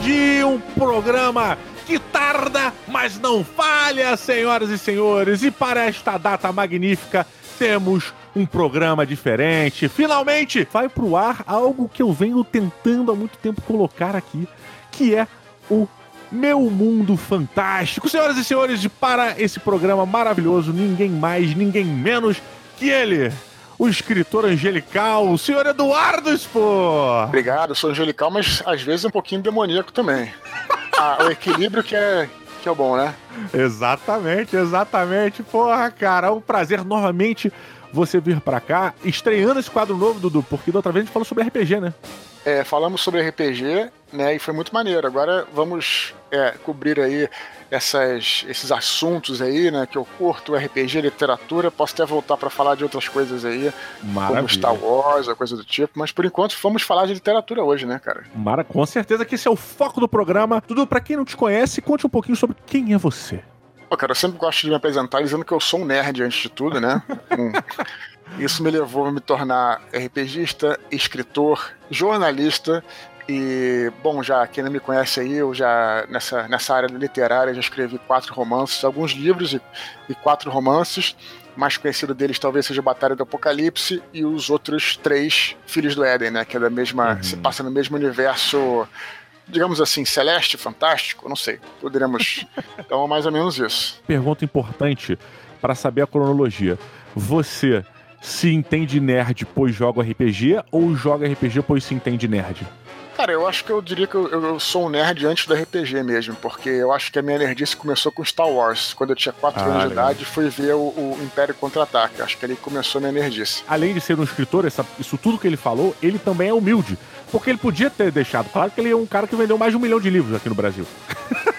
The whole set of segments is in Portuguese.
D&D, um programa que tarda, mas não falha, senhoras e senhores. E para esta data magnífica, temos um programa diferente. Finalmente vai pro ar algo que eu venho tentando há muito tempo colocar aqui, que é o meu Mundo Fantástico. Senhoras e senhores, para esse programa maravilhoso, ninguém mais, ninguém menos que ele, o escritor angelical, o senhor Eduardo Spor. Obrigado, sou angelical, mas às vezes um pouquinho demoníaco também. ah, o equilíbrio que é, que é o bom, né? Exatamente, exatamente. Porra, cara, é um prazer novamente você vir para cá, estreando esse quadro novo, Dudu, porque da outra vez a gente falou sobre RPG, né? É, falamos sobre RPG, né, e foi muito maneiro. Agora vamos é, cobrir aí essas, esses assuntos aí, né, que eu curto, RPG, literatura. Posso até voltar para falar de outras coisas aí, Maravilha. como Star Wars, ou coisa do tipo. Mas por enquanto vamos falar de literatura hoje, né, cara? Mara, com certeza que esse é o foco do programa. Dudu, para quem não te conhece, conte um pouquinho sobre quem é você. Pô, cara, eu sempre gosto de me apresentar dizendo que eu sou um nerd antes de tudo, né? Isso me levou a me tornar RPGista, escritor, jornalista e, bom, já quem não me conhece aí, eu já nessa, nessa área literária já escrevi quatro romances, alguns livros e, e quatro romances. Mais conhecido deles talvez seja Batalha do Apocalipse e os outros três Filhos do Éden, né? Que é da mesma. Uhum. se passa no mesmo universo digamos assim, celeste, fantástico, não sei. Poderemos. então, mais ou menos isso. Pergunta importante para saber a cronologia. Você se entende nerd pois joga RPG ou joga RPG pois se entende nerd? Cara, eu acho que eu diria que eu, eu, sou um nerd antes do RPG mesmo, porque eu acho que a minha nerdice começou com Star Wars. Quando eu tinha 4 ah, anos de idade, fui ver o, o Império Contra-Ataque. Acho que ali começou a minha nerdice. Além de ser um escritor, essa, isso tudo que ele falou, ele também é humilde. Porque ele podia ter deixado claro que ele é um cara que vendeu mais de um milhão de livros aqui no Brasil.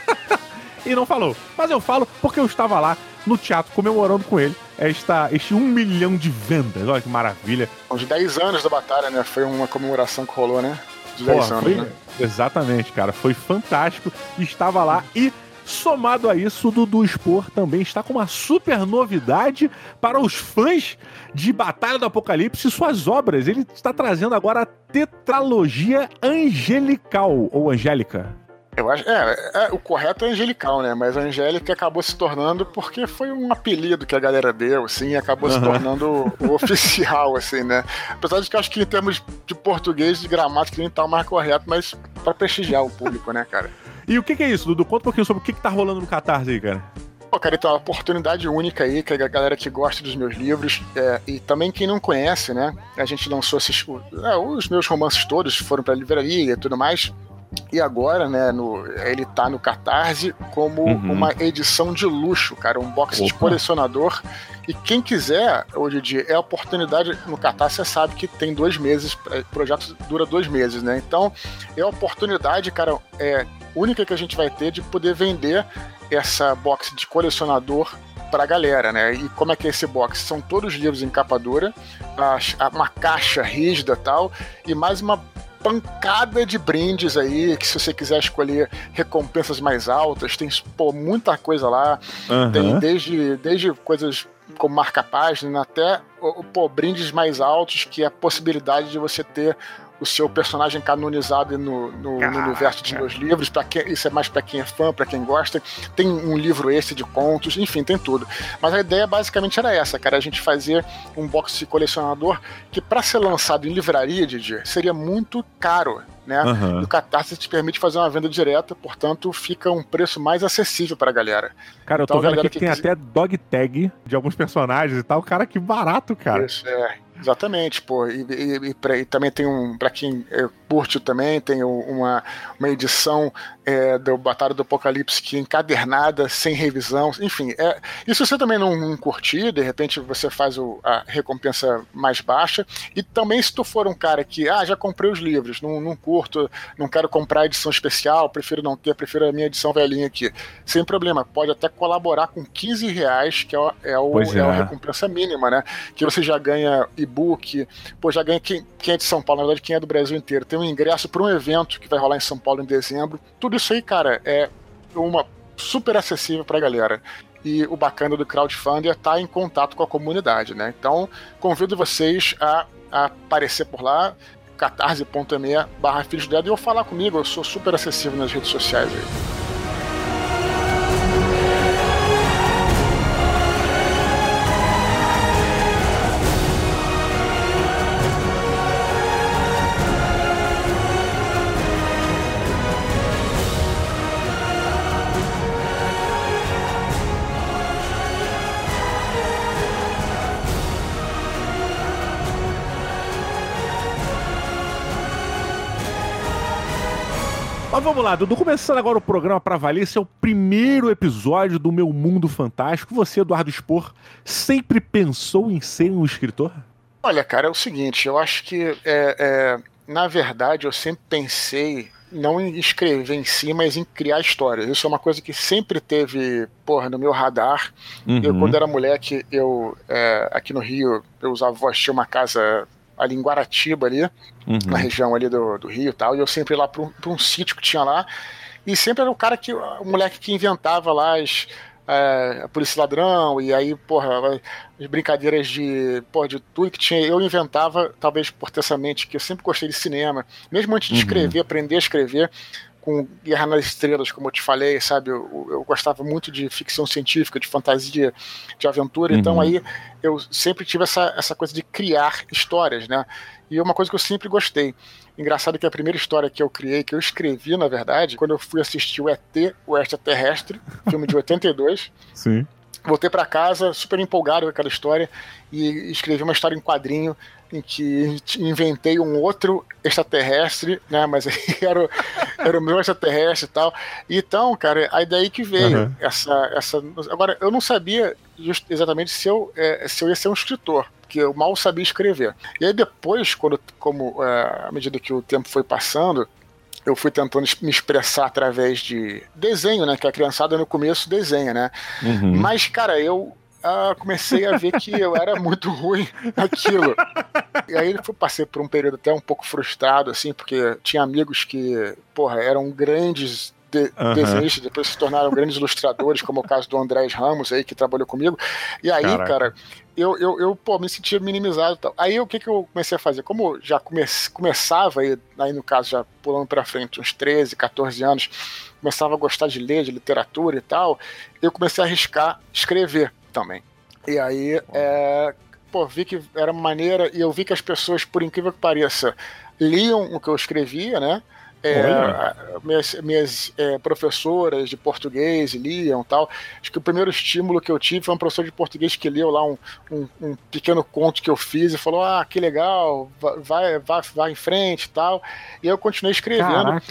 e não falou. Mas eu falo porque eu estava lá no teatro comemorando com ele esta, este um milhão de vendas. Olha que maravilha. Uns 10 anos da batalha, né? Foi uma comemoração que rolou, né? De 10 Porra, anos, foi... né? Exatamente, cara. Foi fantástico. Estava lá e. Somado a isso, o Dudu Spor também está com uma super novidade para os fãs de Batalha do Apocalipse e suas obras. Ele está trazendo agora a tetralogia angelical, ou angélica. Eu acho, é, é, o correto é angelical, né? Mas a Angélica acabou se tornando porque foi um apelido que a galera deu, assim, e acabou uhum. se tornando o oficial, assim, né? Apesar de que eu acho que em termos de português, de gramática, nem tá o mais correto, mas para prestigiar o público, né, cara? E o que, que, é isso, Dudu? Conta um pouquinho sobre o que, que tá rolando no Catarse aí, cara. Pô, cara, então, é uma oportunidade única aí, que a galera que gosta dos meus livros, é, e também quem não conhece, né? A gente lançou esses. É, os meus romances todos foram pra livraria e tudo mais. E agora, né, no, ele tá no Catarse como uhum. uma edição de luxo, cara, um box Opa. de colecionador. E quem quiser, hoje em dia, é a oportunidade no Catarse, você sabe que tem dois meses, o é, projeto dura dois meses, né? Então, é a oportunidade, cara, é única que a gente vai ter de poder vender essa box de colecionador pra galera, né? E como é que é esse box? São todos livros em capa dura, uma caixa rígida tal, e mais uma pancada de brindes aí, que se você quiser escolher recompensas mais altas, tem pô, muita coisa lá. Uhum. Tem desde, desde coisas como marca-página até pô, brindes mais altos, que é a possibilidade de você ter o seu personagem canonizado no, no, no universo de meus livros. Para quem isso é mais para quem é fã, para quem gosta. Tem um livro esse de contos, enfim, tem tudo. Mas a ideia basicamente era essa, cara, a gente fazer um box de colecionador que para ser lançado em livraria, Didi, seria muito caro. Né? Uhum. E o Catarse te permite fazer uma venda direta, portanto, fica um preço mais acessível para a galera. Cara, então, eu tô então, vendo aqui que, que tem até dog tag de alguns personagens e tal. Cara, que barato, cara. Isso, é. Exatamente, pô. E, e, e, pra, e também tem um, para quem é, curte também, tem uma, uma edição é, do Batalha do Apocalipse que é encadernada, sem revisão, enfim. É, e se você também não, não curtir, de repente você faz o, a recompensa mais baixa. E também se tu for um cara que, ah, já comprei os livros, não, não curto, não quero comprar edição especial, prefiro não ter, prefiro a minha edição velhinha aqui. Sem problema, pode até colaborar com 15 reais, que é, é, o, é. é a recompensa mínima, né? Que você já ganha e-book, pô, já ganha quem, quem é de São Paulo, na verdade, quem é do Brasil inteiro. Tem um ingresso para um evento que vai rolar em São Paulo em dezembro. Tudo isso aí, cara, é uma super acessível para a galera. E o bacana do crowdfunding é estar tá em contato com a comunidade, né? Então, convido vocês a, a aparecer por lá. catarse.me barra Filhos Éden ou falar comigo, eu sou super acessível nas redes sociais aí. Mas vamos lá, Dudu, começando agora o programa para valer, esse é o primeiro episódio do meu mundo fantástico. Você, Eduardo Spor, sempre pensou em ser um escritor? Olha, cara, é o seguinte, eu acho que, é, é, na verdade, eu sempre pensei não em escrever em si, mas em criar histórias. Isso é uma coisa que sempre teve, porra, no meu radar. Uhum. Eu, quando era moleque, eu, é, aqui no Rio, eu usava, tinha uma casa ali em Guaratiba, ali, uhum. na região ali do, do Rio e tal, e eu sempre ia lá para um, um sítio que tinha lá, e sempre era o cara que, o moleque que inventava lá as, é, a polícia ladrão, e aí, porra, as brincadeiras de, porra, de tudo que tinha, eu inventava, talvez por ter essa mente, que eu sempre gostei de cinema, mesmo antes de uhum. escrever, aprender a escrever, com Guerra nas Estrelas, como eu te falei, sabe? Eu, eu gostava muito de ficção científica, de fantasia, de aventura, então uhum. então aí eu sempre tive essa, essa coisa de criar histórias, né? E é uma coisa que eu sempre gostei. Engraçado que a primeira história que eu criei, que eu escrevi, na verdade, quando eu fui assistir o ET, o Extraterrestre, filme de 82. Sim. Voltei para casa super empolgado com aquela história e escrevi uma história em quadrinho em que inventei um outro extraterrestre, né? Mas era, era o meu extraterrestre e tal. Então, cara, aí daí que veio uhum. essa, essa. Agora, eu não sabia exatamente se eu, é, se eu ia ser um escritor, porque eu mal sabia escrever. E aí depois, quando, como é, à medida que o tempo foi passando, eu fui tentando me expressar através de desenho, né? Que a criançada no começo desenha, né? Uhum. Mas, cara, eu ah, comecei a ver que eu era muito ruim naquilo. E aí eu passei por um período até um pouco frustrado, assim, porque tinha amigos que, porra, eram grandes de, uhum. desenhistas, depois se tornaram grandes ilustradores, como o caso do Andrés Ramos aí, que trabalhou comigo. E aí, Caraca. cara, eu, eu, eu pô, me sentia minimizado e tal. Aí o que, que eu comecei a fazer? Como já come, começava, aí, aí no caso, já pulando pra frente, uns 13, 14 anos, começava a gostar de ler, de literatura e tal, eu comecei a arriscar escrever também. E aí, é, pô, vi que era maneira, e eu vi que as pessoas, por incrível que pareça, liam o que eu escrevia, né? É, minhas, minhas é, professoras de português liam tal. Acho que o primeiro estímulo que eu tive foi um professor de português que leu lá um, um, um pequeno conto que eu fiz e falou: Ah, que legal, vai, vai, vai em frente e tal. E eu continuei escrevendo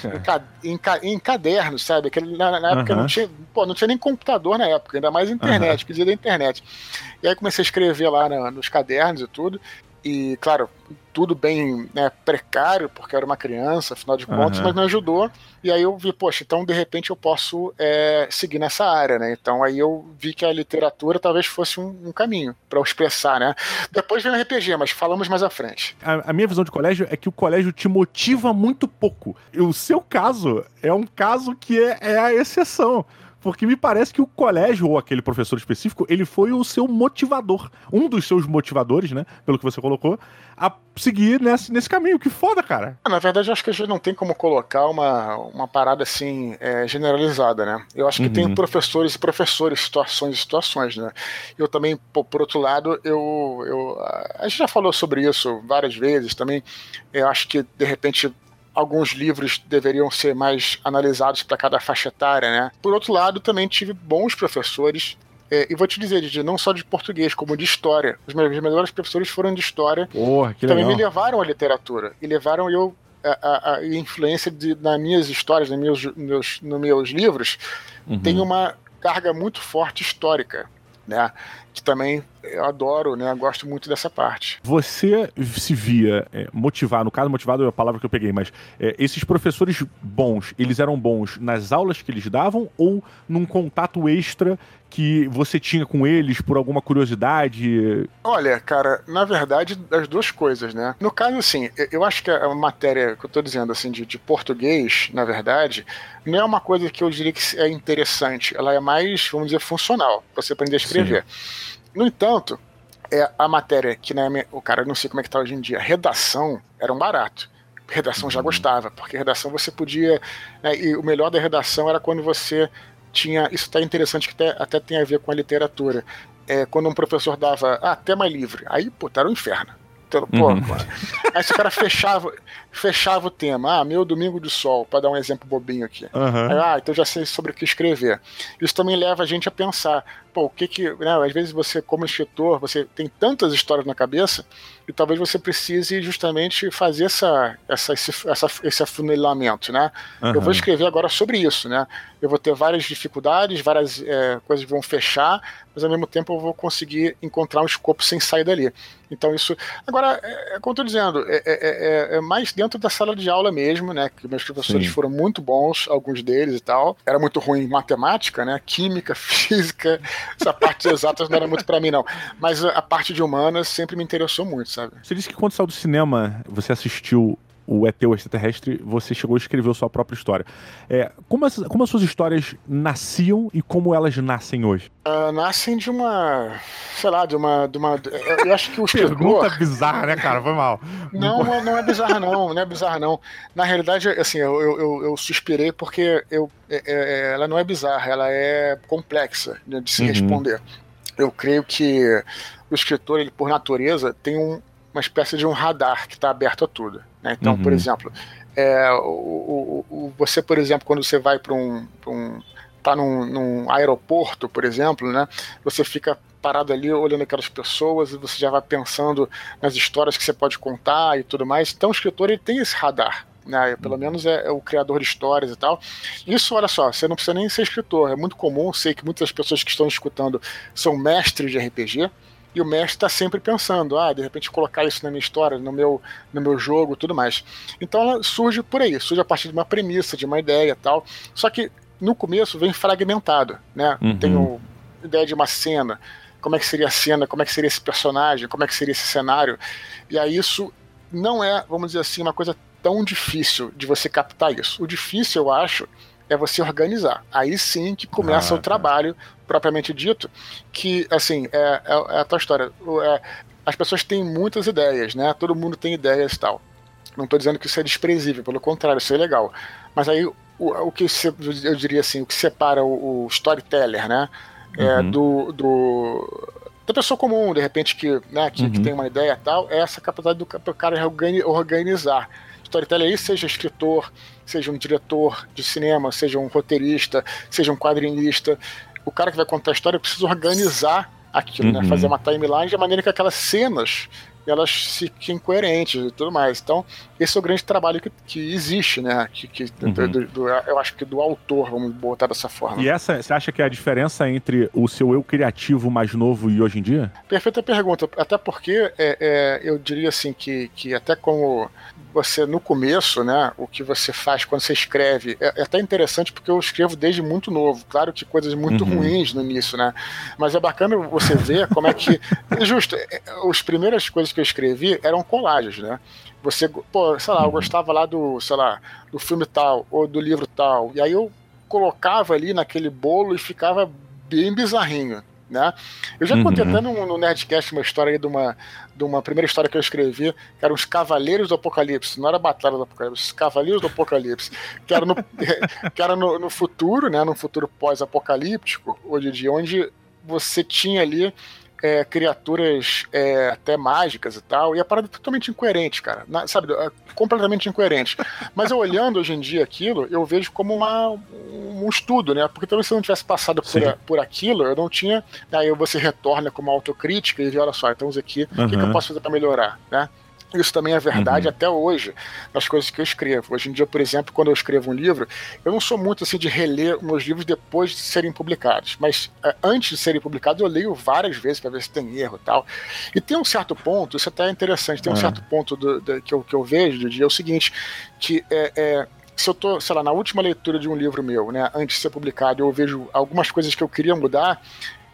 em, em, cadernos, sabe? Aquele, na, na época uhum. não, tinha, pô, não tinha nem computador na época, ainda mais internet, uhum. que dizia da internet. E aí comecei a escrever lá na, nos cadernos e tudo e, claro, tudo bem né, precário, porque era uma criança, afinal de contas, uhum. mas me ajudou. E aí eu vi, poxa, então de repente eu posso é, seguir nessa área, né? Então aí eu vi que a literatura talvez fosse um, um caminho para expressar, né? Depois vem o RPG, mas falamos mais à frente. A, a, minha visão de colégio é que o colégio te motiva muito pouco. E o seu caso é um caso que é, é a exceção. Porque me parece que o colégio, ou aquele professor específico, ele foi o seu motivador. Um dos seus motivadores, né? Pelo que você colocou, a seguir nesse, nesse caminho. Que foda, cara. Na verdade, eu acho que a gente não tem como colocar uma, uma parada assim é, generalizada, né? Eu acho que uhum. tem professores e professores, situações e situações, né? Eu também, por, por outro lado, eu, eu. A gente já falou sobre isso várias vezes também. Eu acho que, de repente, alguns livros deveriam ser mais analisados para cada faixa etária, né? Por outro lado, também tive bons professores é, e vou te dizer, Didi, não só de português, como de história. Os meus melhores professores foram de história. Porra, que também legal. me levaram à literatura. E levaram eu a, a, a influência de, nas minhas histórias, nos meus, meus, nos meus livros, uhum. tem uma carga muito forte histórica né? Que também eu adoro, né? Gosto muito dessa parte. Você se via é, motivar, no caso, motivado é a palavra que eu peguei, mas é, esses professores bons, eles eram bons nas aulas que eles davam ou num contato extra que você tinha com eles por alguma curiosidade? Olha, cara, na verdade, as duas coisas, né? No caso, assim, eu acho que a matéria que eu tô dizendo, assim, de, de português, na verdade, não é uma coisa que eu diria que é interessante. Ela é mais, vamos dizer, funcional, pra você aprender a escrever. Sim. No entanto, é a matéria que, né, o cara, não sei como é que tá hoje em dia, redação era um barato. redação já gostava, porque redação você podia. Né, e o melhor da redação era quando você tinha. Isso está interessante, que até, até tem a ver com a literatura. É, quando um professor dava ah, tema livre, aí, pô, era um inferno. Então, pô, uhum. Aí esse cara fechava, fechava o tema. Ah, meu domingo de sol, para dar um exemplo bobinho aqui. Uhum. Aí, ah, então já sei sobre o que escrever. Isso também leva a gente a pensar, pô, o que que. Né, às vezes você, como escritor, você tem tantas histórias na cabeça e talvez você precise justamente fazer essa, essa, esse, essa, esse afunilamento, né? Uhum. Eu vou escrever agora sobre isso, né? Eu vou ter várias dificuldades, várias é, coisas vão fechar, mas ao mesmo tempo eu vou conseguir encontrar um escopo sem sair dali. Então isso. Agora, é, é como eu tô dizendo, é, é, é, é mais dentro da sala de aula mesmo, né? Que meus professores Sim. foram muito bons, alguns deles e tal. Era muito ruim em matemática, né? Química, física, essa parte de exatas não era muito para mim, não. Mas a parte de humanas sempre me interessou muito, sabe? Você disse que quando saiu do cinema, você assistiu o ET, o extraterrestre, você chegou a escrever sua própria história. É, como, as, como as suas histórias nasciam e como elas nascem hoje? Uh, nascem de uma, sei lá, de uma, de uma eu acho que o escritor... Pergunta bizarra, né, cara? Foi mal. Não, não, não é bizarra não, não é bizarra não. Na realidade, assim, eu, eu, eu suspirei porque eu, é, é, ela não é bizarra, ela é complexa de se uhum. responder. Eu creio que o escritor, ele por natureza, tem um, uma espécie de um radar que está aberto a tudo. Né? Então, uhum. por exemplo, é, o, o, o, você, por exemplo, quando você vai para um, um tá num, num, aeroporto, por exemplo, né? Você fica parado ali olhando aquelas pessoas e você já vai pensando nas histórias que você pode contar e tudo mais. Então o escritor ele tem esse radar. Né, pelo uhum. menos é, é, o criador de histórias e tal. Isso, olha só, você não precisa nem ser escritor. É muito comum, sei que muitas pessoas que estão escutando são mestres de RPG e o mestre está sempre pensando, ah, de repente colocar isso na minha história, no meu, no meu jogo, tudo mais. Então ela surge por aí, surge a partir de uma premissa, de uma ideia, tal. Só que no começo vem fragmentado, né? Uhum. Tenho ideia de uma cena, como é que seria a cena, como é que seria esse personagem, como é que seria esse cenário. E aí isso não é, vamos dizer assim, uma coisa tão difícil de você captar isso. O difícil, eu acho, é você organizar. Aí sim que começa ah, o trabalho propriamente dito, que, assim, é, é, é a tua história. É, as pessoas têm muitas ideias, né? Todo mundo tem ideias e tal. Não estou dizendo que isso é desprezível, pelo contrário, isso é legal. Mas aí, o, o que eu diria assim, o que separa o, o storyteller, né? É, uhum. do, do, da pessoa comum, de repente, que, né, que, uhum. que tem uma ideia e tal, é essa capacidade do, do cara organizar storyteller aí, seja escritor, seja um diretor de cinema, seja um roteirista, seja um quadrinista, o cara que vai contar a história precisa organizar aquilo, né? uhum. né? Fazer uma timeline de maneira que aquelas cenas elas fiquem coerentes e tudo mais. Então, esse é o grande trabalho que, que existe, né? Que, que uhum. do, do, eu acho que do autor, vamos botar dessa forma. E essa, você acha que é a diferença entre o seu eu criativo mais novo e hoje em dia? Perfeita pergunta. Até porque é, é, eu diria assim que, que até como você no começo, né, o que você faz quando você escreve, é, é, até interessante porque eu escrevo desde muito novo. Claro que coisas muito uhum. ruins no início, né? Mas é bacana você ver como é que. Justo, é, é, as primeiras coisas que eu escrevi eram colagens, né? Você, pô, sei lá, eu gostava lá do, sei lá, do filme tal, ou do livro tal. E aí eu colocava ali naquele bolo e ficava bem bizarrinho. Né? Eu já contei uhum. até no, no, Nerdcast uma história aí de uma, de uma primeira história que eu escrevi, que eram os Cavaleiros do Apocalipse, não era Batalha do Apocalipse, os Cavaleiros do Apocalipse, que era no, que era no, no futuro, né, no futuro pós-apocalíptico, hoje dia, onde você tinha ali é, criaturas é, até mágicas e tal, e a parada é totalmente incoerente, cara. Na, sabe, é completamente incoerente. Mas eu olhando hoje em dia aquilo, eu vejo como uma, um estudo, né? Porque talvez se eu não tivesse passado por, a, por aquilo, eu não tinha. Aí você retorna com uma autocrítica e vê, olha só, então aqui, o uhum. que, que eu posso fazer para melhorar, né? Isso também é verdade uhum. até hoje nas coisas que eu escrevo. Hoje em dia, por exemplo, quando eu escrevo um livro, eu não sou muito assim de reler meus livros depois de serem publicados, mas é, antes de serem publicados eu leio várias vezes para ver se tem erro e tal. E tem um certo ponto, isso até é interessante, tem um uhum. certo ponto do, do, que, eu, que eu vejo do dia, é o seguinte, que é, é se eu tô, sei lá, na última leitura de um livro meu, né, antes de ser publicado, eu vejo algumas coisas que eu queria mudar,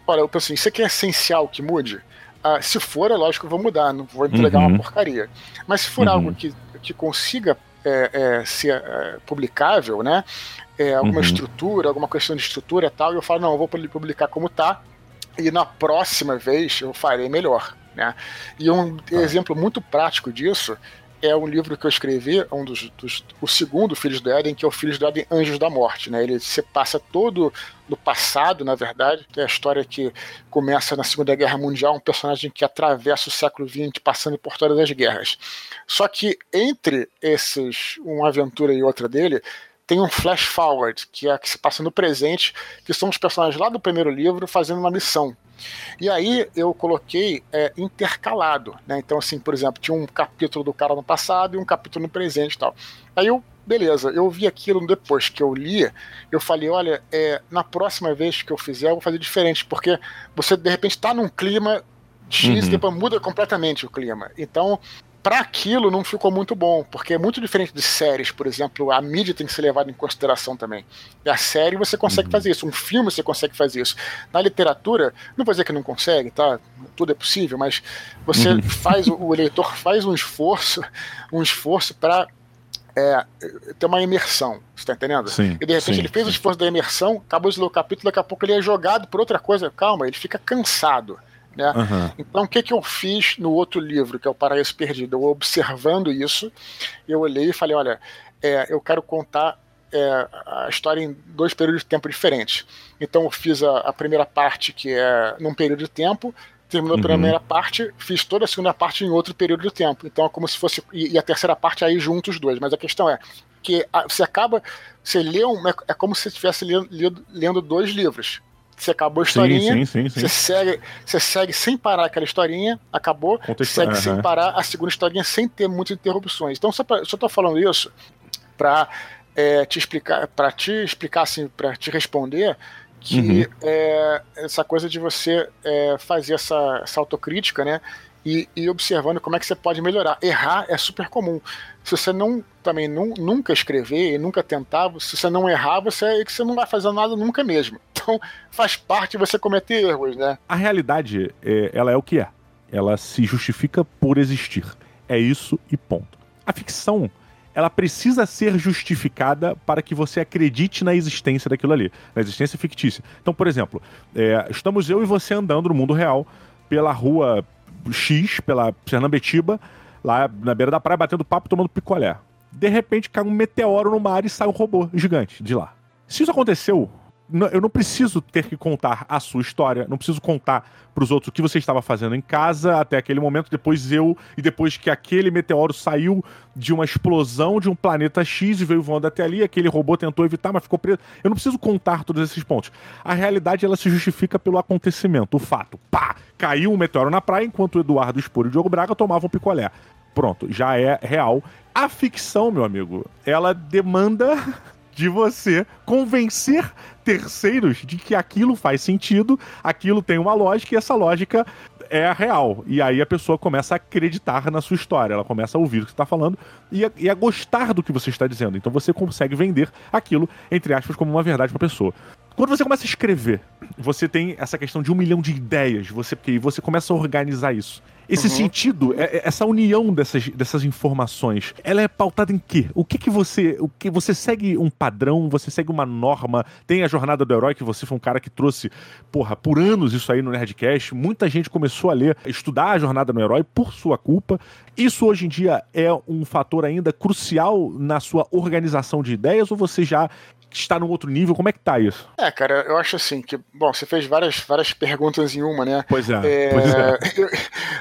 olha, eu penso assim, isso aqui é essencial que mude? Ah, se for, é lógico que eu vou mudar, não vou entregar uhum. uma porcaria. Mas se for uhum. algo que, que consiga é, é, ser é, publicável, né? É, alguma uhum. estrutura, alguma questão de estrutura e tal, eu falo, não, eu vou publicar como tá, e na próxima vez eu farei melhor. Né? E um ah. exemplo muito prático disso é um livro que eu escrevi, um dos, dos, o segundo Filhos do Éden, que é o Filhos do Éden Anjos da Morte. Né? Ele se passa todo no passado, na verdade, é a história que começa na Segunda Guerra Mundial, um personagem que atravessa o século XX, passando por todas as guerras. Só que entre esses, uma aventura e outra dele, tem um flash forward, que é que se passa no presente, que são os personagens lá do primeiro livro fazendo uma missão. E aí eu coloquei é, intercalado, né? Então, assim, por exemplo, tinha um capítulo do cara no passado e um capítulo no presente e tal. Aí eu, beleza, eu vi aquilo depois que eu li, eu falei, olha, é, na próxima vez que eu fizer, eu vou fazer diferente, porque você de repente está num clima X uhum. depois muda completamente o clima. Então, para aquilo não ficou muito bom, porque é muito diferente de séries, por exemplo, a mídia tem que ser levada em consideração também. E a série você consegue uhum. fazer isso, um filme você consegue fazer isso. Na literatura, não vou dizer que não consegue, tá? Tudo é possível, mas você uhum. faz, o leitor faz um esforço, um esforço para é, ter uma imersão, você tá entendendo? Sim, e de repente sim, ele fez sim. o esforço da imersão, acabou de ler o capítulo, daqui a pouco ele é jogado por outra coisa. Calma, ele fica cansado. Né? Uhum. Então, o que, que eu fiz no outro livro, que é o Paraíso Perdido? Eu, observando isso, eu olhei e falei: olha, é, eu quero contar é, a história em dois períodos de tempo diferentes. Então, eu fiz a, a primeira parte, que é num período de tempo, terminou a uhum. primeira parte, fiz toda a segunda parte em outro período de tempo. Então é como se fosse. E, e a terceira parte aí juntos os dois. Mas a questão é que a, você acaba. Você lê um, é, é como se você estivesse lendo, lendo, dois livros. Você acabou a historinha, sim, sim, sim, você, segue, você segue sem parar aquela historinha, acabou, segue uhum. sem parar a segunda historinha sem ter muitas interrupções. Então, só, pra, só tô falando isso para é, te explicar, para te explicar assim, para te responder que uhum. é, essa coisa de você é, fazer essa, essa autocrítica, né? E, e, observando como é que você pode melhorar. Errar é super comum. Se você não também não, nunca escrever e nunca tentar, se você não errar, você é que você não vai fazer nada nunca mesmo. Então faz parte você cometer erros, né? A realidade, é, ela é o que é. Ela se justifica por existir. É isso e ponto. A ficção, ela precisa ser justificada para que você acredite na existência daquilo ali, na existência fictícia. Então, por exemplo, é, estamos eu e você andando no mundo real pela rua X, pela Fernambetiba, lá na beira da praia, batendo papo, tomando picolé. De repente cai um meteoro no mar e sai um robô gigante de lá. Se isso aconteceu eu não preciso ter que contar a sua história, não preciso contar para os outros o que você estava fazendo em casa até aquele momento, depois eu, e depois que aquele meteoro saiu de uma explosão de um planeta X e veio voando até ali, aquele robô tentou evitar, mas ficou preso. Eu não preciso contar todos esses pontos. A realidade ela se justifica pelo acontecimento, o fato. Pá! Caiu um meteoro na praia enquanto o Eduardo Esporo e o Diogo Braga tomavam picolé. Pronto, já é real. A ficção, meu amigo, ela demanda de você convencer terceiros de que aquilo faz sentido, aquilo tem uma lógica e essa lógica é real. E aí a pessoa começa a acreditar na sua história, ela começa a ouvir o que você está falando e a, e a, gostar do que você está dizendo. Então você consegue vender aquilo, entre aspas, como uma verdade para a pessoa. Quando você começa a escrever, você tem essa questão de um milhão de ideias, você, porque você começa a organizar isso. Esse uhum. sentido, é, é, essa união dessas, dessas informações, ela é pautada em quê? O que que você, o que você segue um padrão, você segue uma norma? Tem a jornada do herói que você foi um cara que trouxe, porra, por anos isso aí no Nerdcast. Muita gente começou a ler, estudar a jornada do herói por sua culpa. Isso hoje em dia é um fator ainda crucial na sua organização de ideias ou você já está num outro nível? Como é que tá isso? É, cara, eu acho assim que, bom, você fez várias, várias perguntas em uma, né? Pois é. é, pois é. Eu,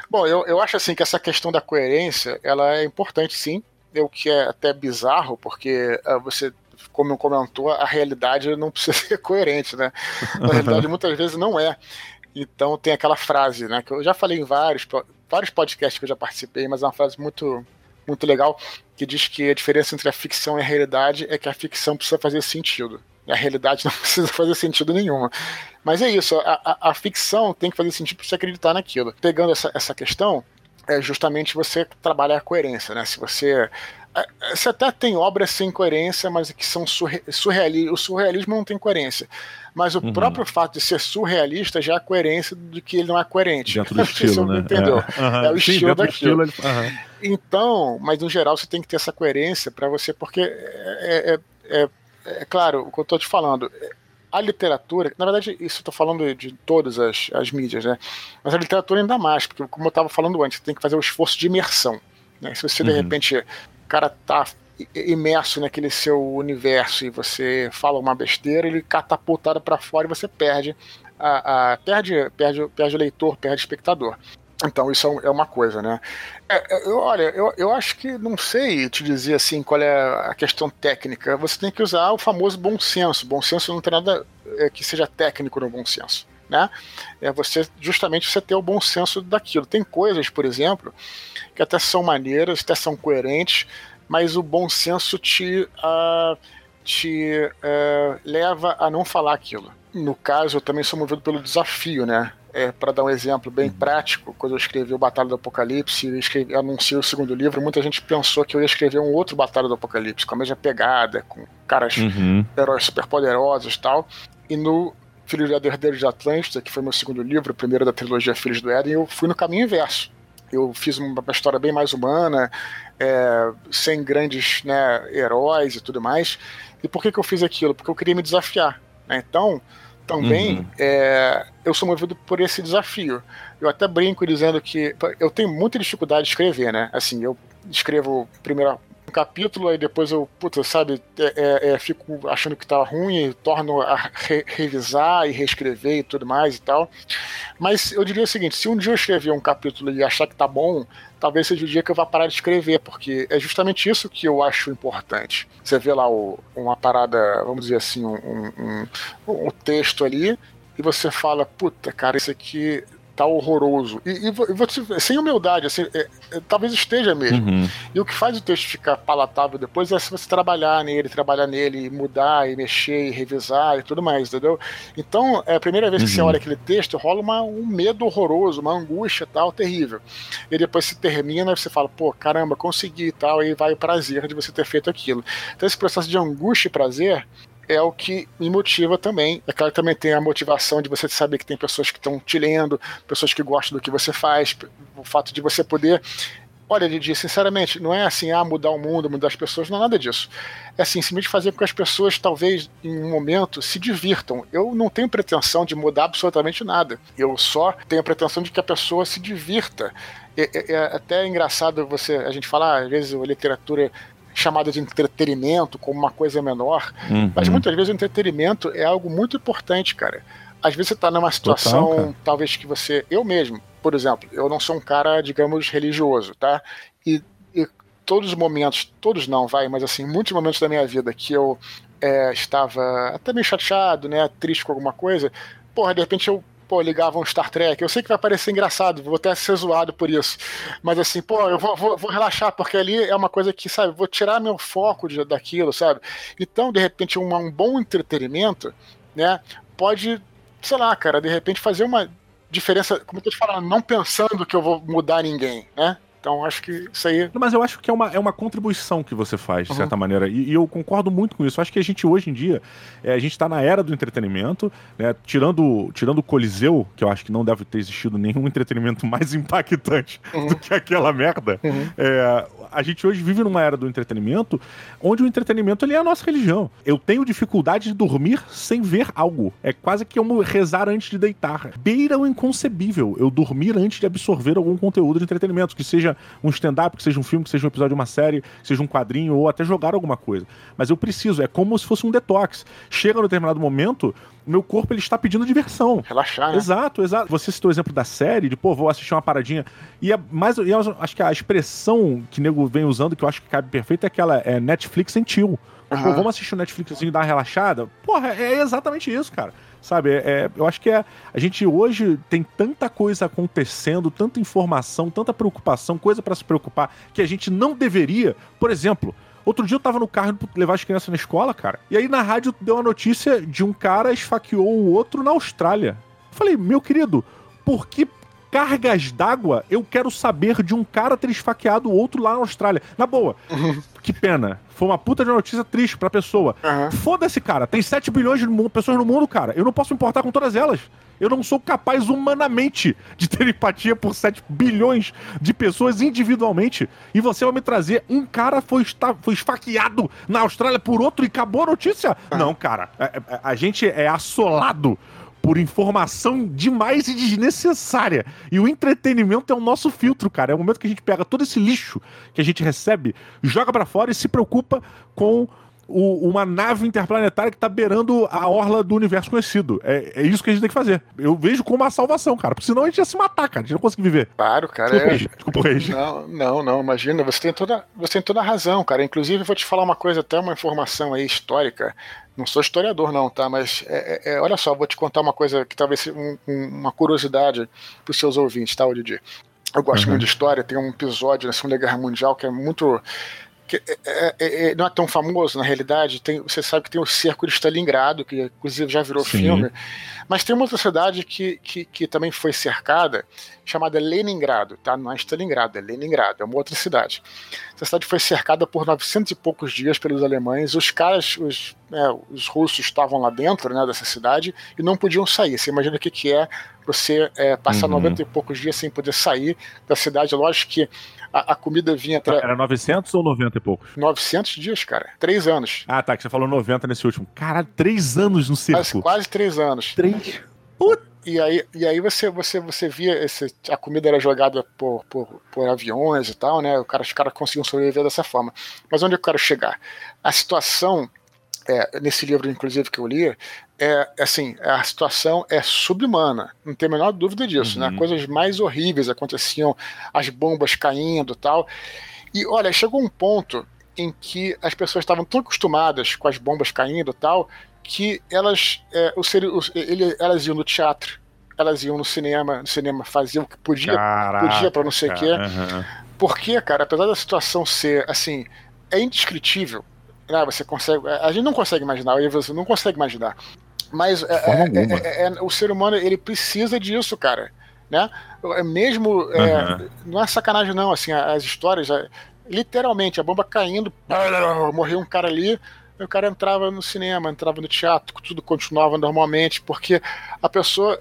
bom, eu, eu acho assim que essa questão da coerência, ela é importante sim, é o que é até bizarro, porque uh, você como comentou, a realidade não precisa ser coerente, né? Na realidade, muitas vezes não é. Então tem aquela frase, né? Que eu já falei em vários, vários podcasts que eu já participei, mas é uma frase muito muito legal, que diz que a diferença entre a ficção e a realidade é que a ficção precisa fazer sentido. E a realidade não precisa fazer sentido nenhuma. Mas é isso, a, a, a ficção tem que fazer sentido para você acreditar naquilo. Pegando essa, essa questão, é justamente você trabalhar a coerência, né? Se você é, é, você até tem obras sem coerência, mas que são surrealistas. O surrealismo não tem coerência. Mas o uhum. próprio fato de ser surrealista já é a coerência de que ele não é coerente. Dentro do estilo, né? Entendeu? É, uhum. é o Sim, estilo daquilo. Estilo, ele... uhum. Então, mas no geral você tem que ter essa coerência para você, porque é, é, é, é, claro, o que eu estou te falando, a literatura, na verdade, isso eu estou falando de todas as, as mídias, né? Mas a literatura ainda mais, porque como eu estava falando antes, você tem que fazer o esforço de imersão. Né? Se você, de uhum. repente, o cara tá imerso naquele seu universo e você fala uma besteira, ele catapultado para fora e você perde a, a, perde, perde, perde o leitor, perde o espectador. Então, isso é, é uma coisa, né? É, eu, olha, eu, eu acho que não sei te dizer assim qual é a questão técnica. Você tem que usar o famoso bom senso. Bom senso não tem nada é, que seja técnico no bom senso. Né? É você justamente você ter o bom senso daquilo. Tem coisas, por exemplo, que até são maneiras, até são coerentes, mas o bom senso te, uh, te uh, leva a não falar aquilo. No caso, eu também sou movido pelo desafio, né? É, para dar um exemplo bem uhum. prático, quando eu escrevi o Batalha do Apocalipse e escrevi, anunciei o segundo livro, muita gente pensou que eu ia escrever um outro Batalha do Apocalipse, com a mesma pegada, com caras, uhum. heróis superpoderosos e tal. E no Filhos do Herdeiro de Atlântida, que foi meu segundo livro, o primeiro da trilogia Filhos do Éden, eu fui no caminho inverso. Eu fiz uma, história bem mais humana, é, sem grandes né, heróis e tudo mais. E por que, que eu fiz aquilo? Porque eu queria me desafiar. Né? Então, também uhum. é, eu sou movido por esse desafio. Eu até brinco dizendo que eu tenho muita dificuldade de escrever, né? Assim, eu escrevo primeiro um capítulo, aí depois eu, puta, sabe, é, é, é, fico achando que tá ruim, torno a re revisar e reescrever e tudo mais e tal. Mas eu diria o seguinte: se um dia eu escrever um capítulo e achar que tá bom, talvez seja o dia que eu vá parar de escrever, porque é justamente isso que eu acho importante. Você vê lá o, uma parada, vamos dizer assim, um, um, um, texto ali, e você fala, puta, cara, isso aqui tá horroroso. E, e, e sem humildade, assim, é, é, talvez esteja mesmo. Uhum. E o que faz o texto ficar palatável depois é se você trabalhar nele, trabalhar nele, mudar, e mexer, e revisar e tudo mais, entendeu? Então, é a primeira vez que você uhum. olha aquele texto, rola uma, um medo horroroso, uma angústia tal, terrível. E depois se termina você fala, pô, caramba, consegui e tal, e vai o prazer de você ter feito aquilo. Então, esse processo de angústia e prazer é o que me motiva também. É claro que também tem a motivação de você saber que tem pessoas que estão te lendo, pessoas que gostam do que você faz, o fato de você poder. Olha, Didi, sinceramente, não é assim, ah, mudar o mundo, mudar as pessoas, não é nada disso. É assim, simplesmente fazer com que as pessoas, talvez, em um momento, se divirtam. Eu não tenho pretensão de mudar absolutamente nada. Eu só tenho a pretensão de que a pessoa se divirta. É, é, é até engraçado você, a gente falar, às vezes, a literatura chamada de entretenimento como uma coisa menor, uhum. mas muitas vezes o entretenimento é algo muito importante, cara. Às vezes você está numa situação, Total, talvez que você. Eu mesmo, por exemplo, eu não sou um cara, digamos, religioso, tá? E, e todos os momentos, todos não, vai, mas assim, muitos momentos da minha vida que eu é, estava até meio chateado, né, triste com alguma coisa, porra, de repente eu pô, ligavam Star Trek. Eu sei que vai parecer engraçado, vou até ser zoado por isso. Mas assim, pô, eu vou, vou, vou relaxar, porque ali é uma coisa que, sabe, vou tirar meu foco de, daquilo, sabe? Então, de repente, um, um bom entretenimento, né, pode, sei lá, cara, de repente fazer uma diferença, como eu tô te falando, não pensando que eu vou mudar ninguém, né? Então acho que isso aí. Mas eu acho que é uma, é uma contribuição que você faz, de uhum. certa maneira. E, e, eu concordo muito com isso. Eu acho que a gente hoje em dia, é, a gente está na era do entretenimento, né? tirando, tirando o Coliseu, que eu acho que não deve ter existido nenhum entretenimento mais impactante uhum. do que aquela merda. Uhum. É, a gente hoje vive numa era do entretenimento onde o entretenimento ele é a nossa religião. Eu tenho dificuldade de dormir sem ver algo. É quase que como rezar antes de deitar. Beira o inconcebível eu dormir antes de absorver algum conteúdo de entretenimento, que seja um stand-up, que seja um filme, que seja um episódio de uma série, que seja um quadrinho ou até jogar alguma coisa. Mas eu preciso, é como se fosse um detox. Chega no determinado momento, meu corpo ele está pedindo diversão. Relaxar, né? Exato, exato. Você citou o exemplo da série, de, pô, vou assistir uma paradinha. E é mais, e eu acho que a expressão que o nego vem usando, que eu acho que cabe perfeito, é aquela é Netflix chill. Uhum. Pô, vamos assistir o Netflix assim e dar uma relaxada? Porra, é exatamente isso, cara. Sabe, é, é, eu acho que é, a gente hoje tem tanta coisa acontecendo, tanta informação, tanta preocupação, coisa para se preocupar, que a gente não deveria. Por exemplo, Outro dia eu tava no carro pra levar as crianças na escola, cara. E aí na rádio deu a notícia de um cara esfaqueou o outro na Austrália. Eu falei, meu querido, por que cargas d'água eu quero saber de um cara ter esfaqueado o outro lá na Austrália? Na boa. Uhum. Que pena. Foi uma puta de notícia triste pra pessoa. Uhum. Foda-se, cara. Tem 7 bilhões de pessoas no mundo, cara. Eu não posso me importar com todas elas. Eu não sou capaz humanamente de ter empatia por 7 bilhões de pessoas individualmente. E você vai me trazer um cara foi, está, foi esfaqueado na Austrália por outro e acabou a notícia? Não, cara. A, a, a gente é assolado por informação demais e desnecessária. E o entretenimento é o nosso filtro, cara. É o momento que a gente pega todo esse lixo que a gente recebe, joga para fora e se preocupa com o, uma nave interplanetária que tá beirando a orla do universo conhecido. É, é isso que a gente tem que fazer. Eu vejo como uma salvação, cara. Porque senão a gente ia se matar, cara. A gente não consegue viver. Claro, cara. Desculpa, é... Desculpa. Não, não, não. Imagina, você tem, toda, você tem toda a razão, cara. Inclusive, vou te falar uma coisa, até uma informação aí histórica. Não sou historiador, não, tá? Mas é, é, é olha só, vou te contar uma coisa que talvez seja um, um, uma curiosidade para os seus ouvintes, tá, Didi? Eu gosto uhum. muito de história, tem um episódio na Segunda Guerra Mundial que é muito que é, é, é, é, não é tão famoso na realidade. Tem, você sabe que tem o Cerco de Stalingrado, que inclusive já virou Sim. filme. Mas tem uma outra cidade que, que, que, também foi cercada, chamada Leningrado, tá? Não é Stalingrado, é Leningrado, é uma outra cidade. Essa cidade foi cercada por 900 e poucos dias pelos alemães. Os caras, os, é, os russos estavam lá dentro né, dessa cidade e não podiam sair. Você imagina o que, que é você é, passar uhum. 90 e poucos dias sem poder sair da cidade. Lógico que a, a comida vinha. Tra... Era 900 ou 90 e poucos? 900 dias, cara. Três anos. Ah, tá, que você falou 90 nesse último. Caralho, três anos no circo. Quase, quase três anos. Três. Puta. E aí, e aí você, você, você via esse, a comida era jogada por, por, por aviões e tal, né? O cara, os caras conseguiam sobreviver dessa forma. Mas onde eu quero chegar? A situação, é, nesse livro, inclusive, que eu li, é assim, a situação é subhumana, não tem a menor dúvida disso, né? uhum. né? Coisas mais horríveis aconteciam, as bombas caindo tal. E olha, chegou um ponto em que as pessoas estavam tão acostumadas com as bombas caindo tal, que elas, é, o ser, o, ele, elas iam no teatro, elas iam no cinema, no cinema faziam o que podia, Caraca, podia para não sei o quê. Uhum. Porque, cara, apesar da situação ser assim, é indescritível. Né? Você consegue, a gente não consegue imaginar, você não consegue imaginar mas é é, é, é, é, o ser humano ele precisa disso, cara. Né? Mesmo. Uhum. não é sacanagem, não. Assim, as histórias. literalmente, a bomba caindo, morreu um cara ali. O cara entrava no cinema, entrava no teatro, tudo continuava normalmente, porque a pessoa,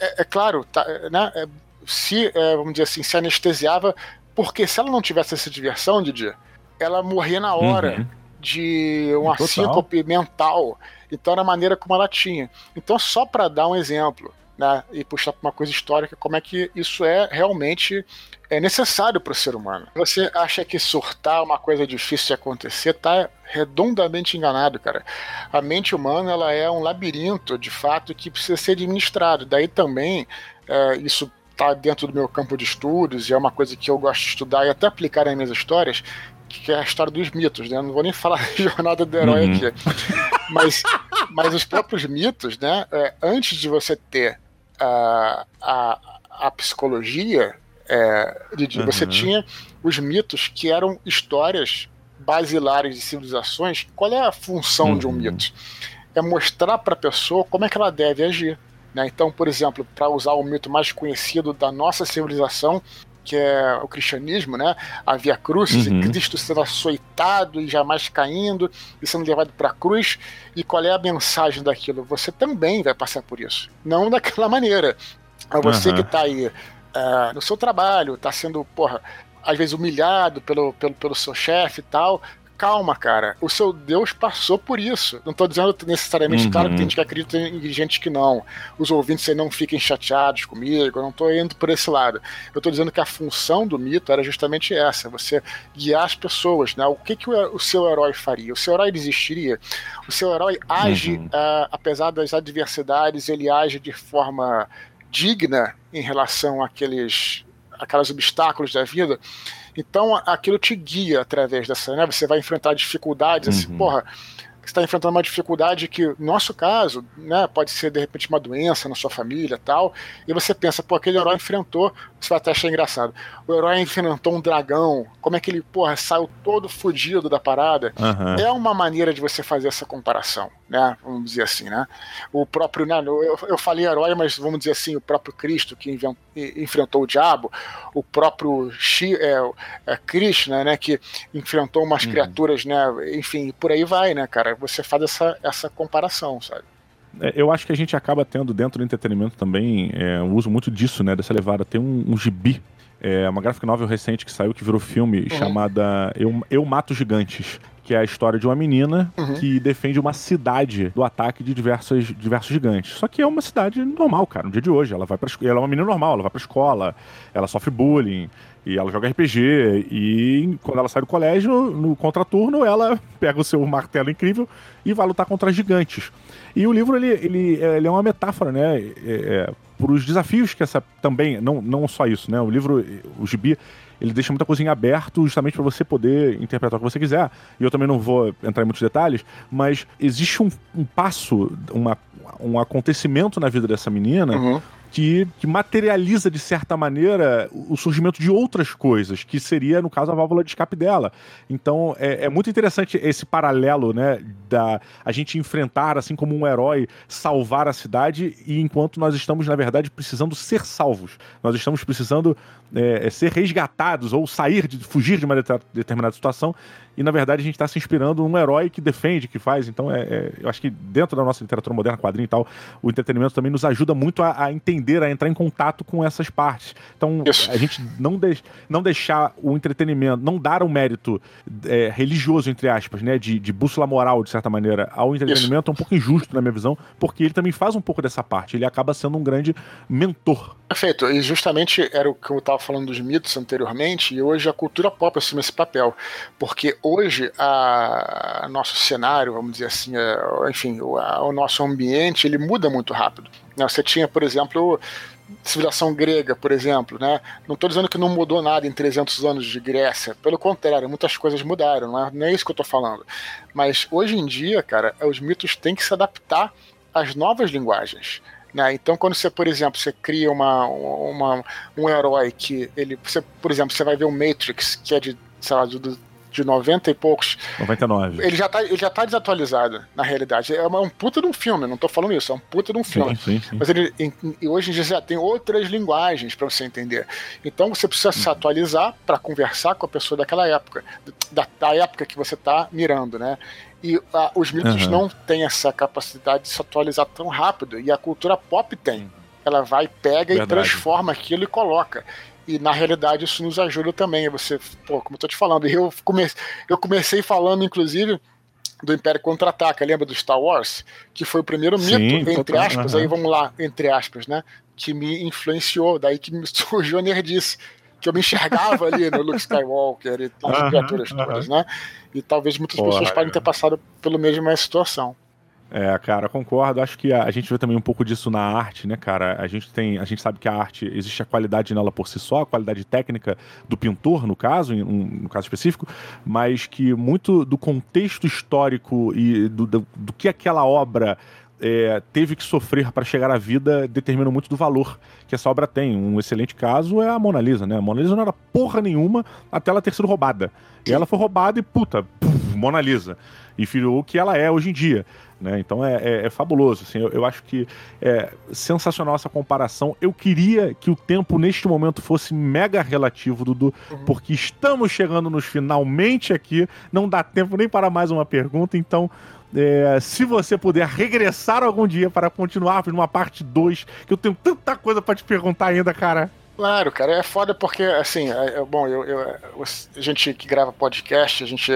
é, é claro, tá, né, se, vamos dizer assim, se anestesiava, porque se ela não tivesse essa diversão, Didi, ela morria na hora uhum. De uma síncope mental. Então era a maneira como ela tinha. Então, só para dar um exemplo, né, e puxar para uma coisa histórica, como é que isso é realmente é necessário para o ser humano. Você acha que surtar é uma coisa difícil de acontecer, tá redondamente enganado, cara. A mente humana ela é um labirinto, de fato, que precisa ser administrado. Daí também é, isso está dentro do meu campo de estudos e é uma coisa que eu gosto de estudar e até aplicar nas minhas histórias, que é a história dos mitos, né? Não vou nem falar da jornada do herói uhum. aqui. Mas, mas os próprios mitos, né? É, antes de você ter a, a, a psicologia, é, de, uhum. você tinha os mitos que eram histórias basilares de civilizações. Qual é a função uhum. de um uhum. mito? É mostrar para a pessoa como é que ela deve agir. Né? Então, por exemplo, para usar o mito mais conhecido da nossa civilização, que é o cristianismo, né? Havia cruzes uhum. e Cristo sendo açoitado e jamais caindo e sendo levado para a cruz. E qual é a mensagem daquilo? Você também vai passar por isso. Não daquela maneira. É você uhum. que está aí uh, no seu trabalho, está sendo, porra, às vezes humilhado pelo, pelo, pelo seu chefe e tal, calma, cara. O seu Deus passou por isso. Não estou dizendo necessariamente, uhum. claro, que tem gente que acredita em gente que não. Os ouvintes aí não fiquem chateados comigo, eu não estou indo por esse lado. Eu estou dizendo que a função do mito era justamente essa: você guiar as pessoas. Né? O que, que o, o seu herói faria? O seu herói existiria? O seu herói age, uhum. uh, apesar das adversidades, ele age de forma digna em relação àqueles, àqueles obstáculos da vida. Então aquilo te guia através dessa, né? Você vai enfrentar dificuldades, uhum. assim, porra, você está enfrentando uma dificuldade que, no nosso caso, né, pode ser de repente uma doença na sua família tal, e você pensa, pô, aquele herói enfrentou, você vai até achar engraçado. O herói enfrentou um dragão, como é que ele, porra, saiu todo fodido da parada? Uhum. É uma maneira de você fazer essa comparação, né? Vamos dizer assim, né? O próprio, né, eu, eu falei herói, mas vamos dizer assim, o próprio Cristo que invent, enfrentou o diabo, o próprio Shi, é, é Krishna, né, que enfrentou umas uhum. criaturas, né, enfim, por aí vai, né, cara? Você faz essa, essa comparação, sabe? É, eu acho que a gente acaba tendo dentro do entretenimento também é, um uso muito disso, né? Dessa levada. Tem um, um gibi, é, uma graphic novel recente que saiu, que virou filme, uhum. chamada Eu, Eu Mato Gigantes. Que é a história de uma menina uhum. que defende uma cidade do ataque de diversos, diversos gigantes. Só que é uma cidade normal, cara, no dia de hoje. Ela vai para ela é uma menina normal, ela vai pra escola, ela sofre bullying, e ela joga RPG. E quando ela sai do colégio, no contraturno, ela pega o seu martelo incrível e vai lutar contra gigantes. E o livro, ele, ele, ele é uma metáfora, né? É, é, por os desafios que essa também, não, não só isso, né? O livro, o gibi, ele deixa muita coisa em aberto justamente para você poder interpretar o que você quiser. E eu também não vou entrar em muitos detalhes, mas existe um, um passo, uma, um acontecimento na vida dessa menina uhum que, que materializa, de certa maneira, o surgimento de outras coisas, que seria, no caso, a válvula de escape dela. Então, é, é muito interessante esse paralelo, né, da a gente enfrentar, assim como um herói, salvar a cidade, e enquanto nós estamos, na verdade, precisando ser salvos. Nós estamos precisando é, ser resgatados ou sair, de, fugir de uma determinada situação e na verdade a gente está se inspirando num herói que defende, que faz. Então, é, é, eu acho que dentro da nossa literatura moderna, quadrinho e tal, o entretenimento também nos ajuda muito a, a entender, a entrar em contato com essas partes. Então, Isso. a gente não, de, não deixar o entretenimento, não dar um mérito é, religioso, entre aspas, né, de, de bússola moral, de certa maneira, ao entretenimento Isso. é um pouco injusto, na minha visão, porque ele também faz um pouco dessa parte. Ele acaba sendo um grande mentor. Perfeito. E justamente era o que eu estava falando dos mitos anteriormente, e hoje a cultura pop assume esse papel. Porque hoje a, a nosso cenário, vamos dizer assim, a, enfim, o, a, o, nosso ambiente, ele muda muito rápido. Né? Você tinha, por exemplo, civilização grega, por exemplo, né? Não estou dizendo que não mudou nada em 300 anos de Grécia, pelo contrário, muitas coisas mudaram, não é, não é isso que eu estou falando. Mas hoje em dia, cara, os mitos têm que se adaptar às novas linguagens. Né? Então, quando você, por exemplo, você cria uma, uma, um herói que ele, você, por exemplo, você vai ver o Matrix, que é de, sei lá, do, de 90 e poucos. 99. Ele já tá, ele já tá desatualizado, na realidade. É, uma, um puta de um filme, não tô falando isso, é um puta de um filme. Sim, sim, sim. Mas ele, em, hoje em dia já tem outras linguagens para você entender. Então você precisa se atualizar para conversar com a pessoa daquela época, da, da época que você tá mirando, né? E a, os mitos uhum. não têm essa capacidade de se atualizar tão rápido, e a cultura pop tem. Ela vai, pega Verdade. e transforma aquilo e coloca. E na realidade isso nos ajuda também. Você, pô, como eu tô te falando, eu, come, eu comecei falando, inclusive, do Império Contra-Ataca, lembra do Star Wars? Que foi o primeiro Sim, mito, entre aspas, uhum. aí vamos lá, entre aspas, né? Que me influenciou, daí que me surgiu a nerdice. Que eu me enxergava ali no Luke Skywalker e todas as criaturas todas, né? E talvez muitas Porra, pessoas podem ter passado pela mesma situação. É, cara, concordo. Acho que a, a, gente vê também um pouco disso na arte, né, cara? A gente tem, a gente sabe que a arte existe a qualidade nela por si só, a qualidade técnica do pintor, no caso, em, um, no caso específico, mas que muito do contexto histórico e do, do, do que aquela obra é, teve que sofrer para chegar à vida determina muito do valor que essa obra tem. Um excelente caso é a Mona Lisa, né? A Mona Lisa não era porra nenhuma até ela ter sido roubada. E ela foi roubada e, puta, puf, Mona Lisa. E virou o que ela é hoje em dia. Né? Então é, é, é fabuloso. Assim, eu, eu, acho que é sensacional essa comparação. Eu queria que o tempo neste momento fosse mega relativo, Dudu, uhum. porque estamos chegando nos finalmente aqui. Não dá tempo nem para mais uma pergunta. Então, é, se você puder regressar algum dia para continuar numa parte 2, que eu tenho tanta coisa para te perguntar ainda, cara. Claro, cara, é foda porque, assim, é, é, bom, eu, eu, a gente que grava podcast, a gente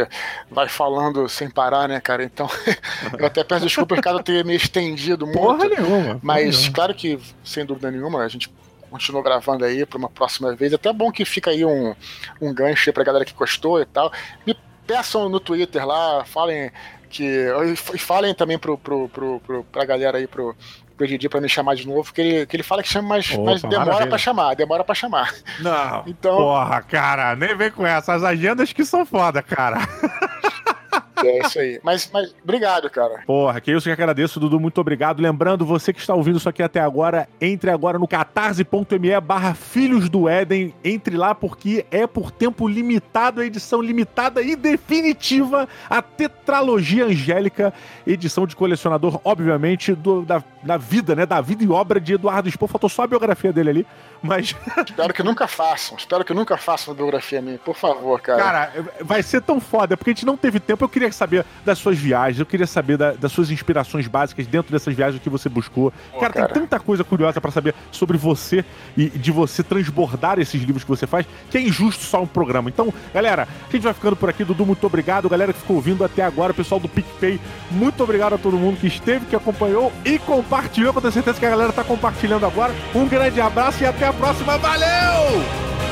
vai falando sem parar, né, cara? Então, eu até peço desculpa caso eu tenha me estendido muito. Porra nenhuma. Mas, nenhuma. claro que, sem dúvida nenhuma, a gente continuou gravando aí para uma próxima vez. Até bom que fica aí um, um gancho pra galera que gostou e tal. Me peçam no Twitter lá, falem que. E falem também pro, pro, pro, pro, pra galera aí, pro, pro Didi pra me chamar de novo, que ele, que ele fala que chama, mas, Opa, mas demora maravilha. pra chamar, demora pra chamar. Não. Então... Porra, cara, nem vem com essa. As agendas que são foda, cara. É isso aí. Mas, mas obrigado, cara. Porra, que isso que agradeço, Dudu. Muito obrigado. Lembrando, você que está ouvindo isso aqui até agora, entre agora no catarse.me barra Filhos do Éden. Entre lá porque é por tempo limitado, a edição limitada e definitiva, a tetralogia angélica, edição de colecionador, obviamente, do, da, da vida, né? Da vida e obra de Eduardo Spoh. Faltou só a biografia dele ali. Mas. Espero que nunca façam. Espero que nunca façam a biografia minha, por favor, cara. Cara, vai ser tão foda, porque a gente não teve tempo. Eu queria queria saber das suas viagens, eu queria saber da, das suas inspirações básicas dentro dessas viagens que você buscou. Pô, cara, cara, tem tanta coisa curiosa para saber sobre você e de você transbordar esses livros que você faz, que é injusto só um programa. Então, galera, a gente vai ficando por aqui. Dudu, muito obrigado. Galera que ficou ouvindo até agora, pessoal do PicPay, muito obrigado a todo mundo que esteve, que acompanhou e compartilhou. Eu tenho certeza que a galera tá compartilhando agora. Um grande abraço e até a próxima. Valeu!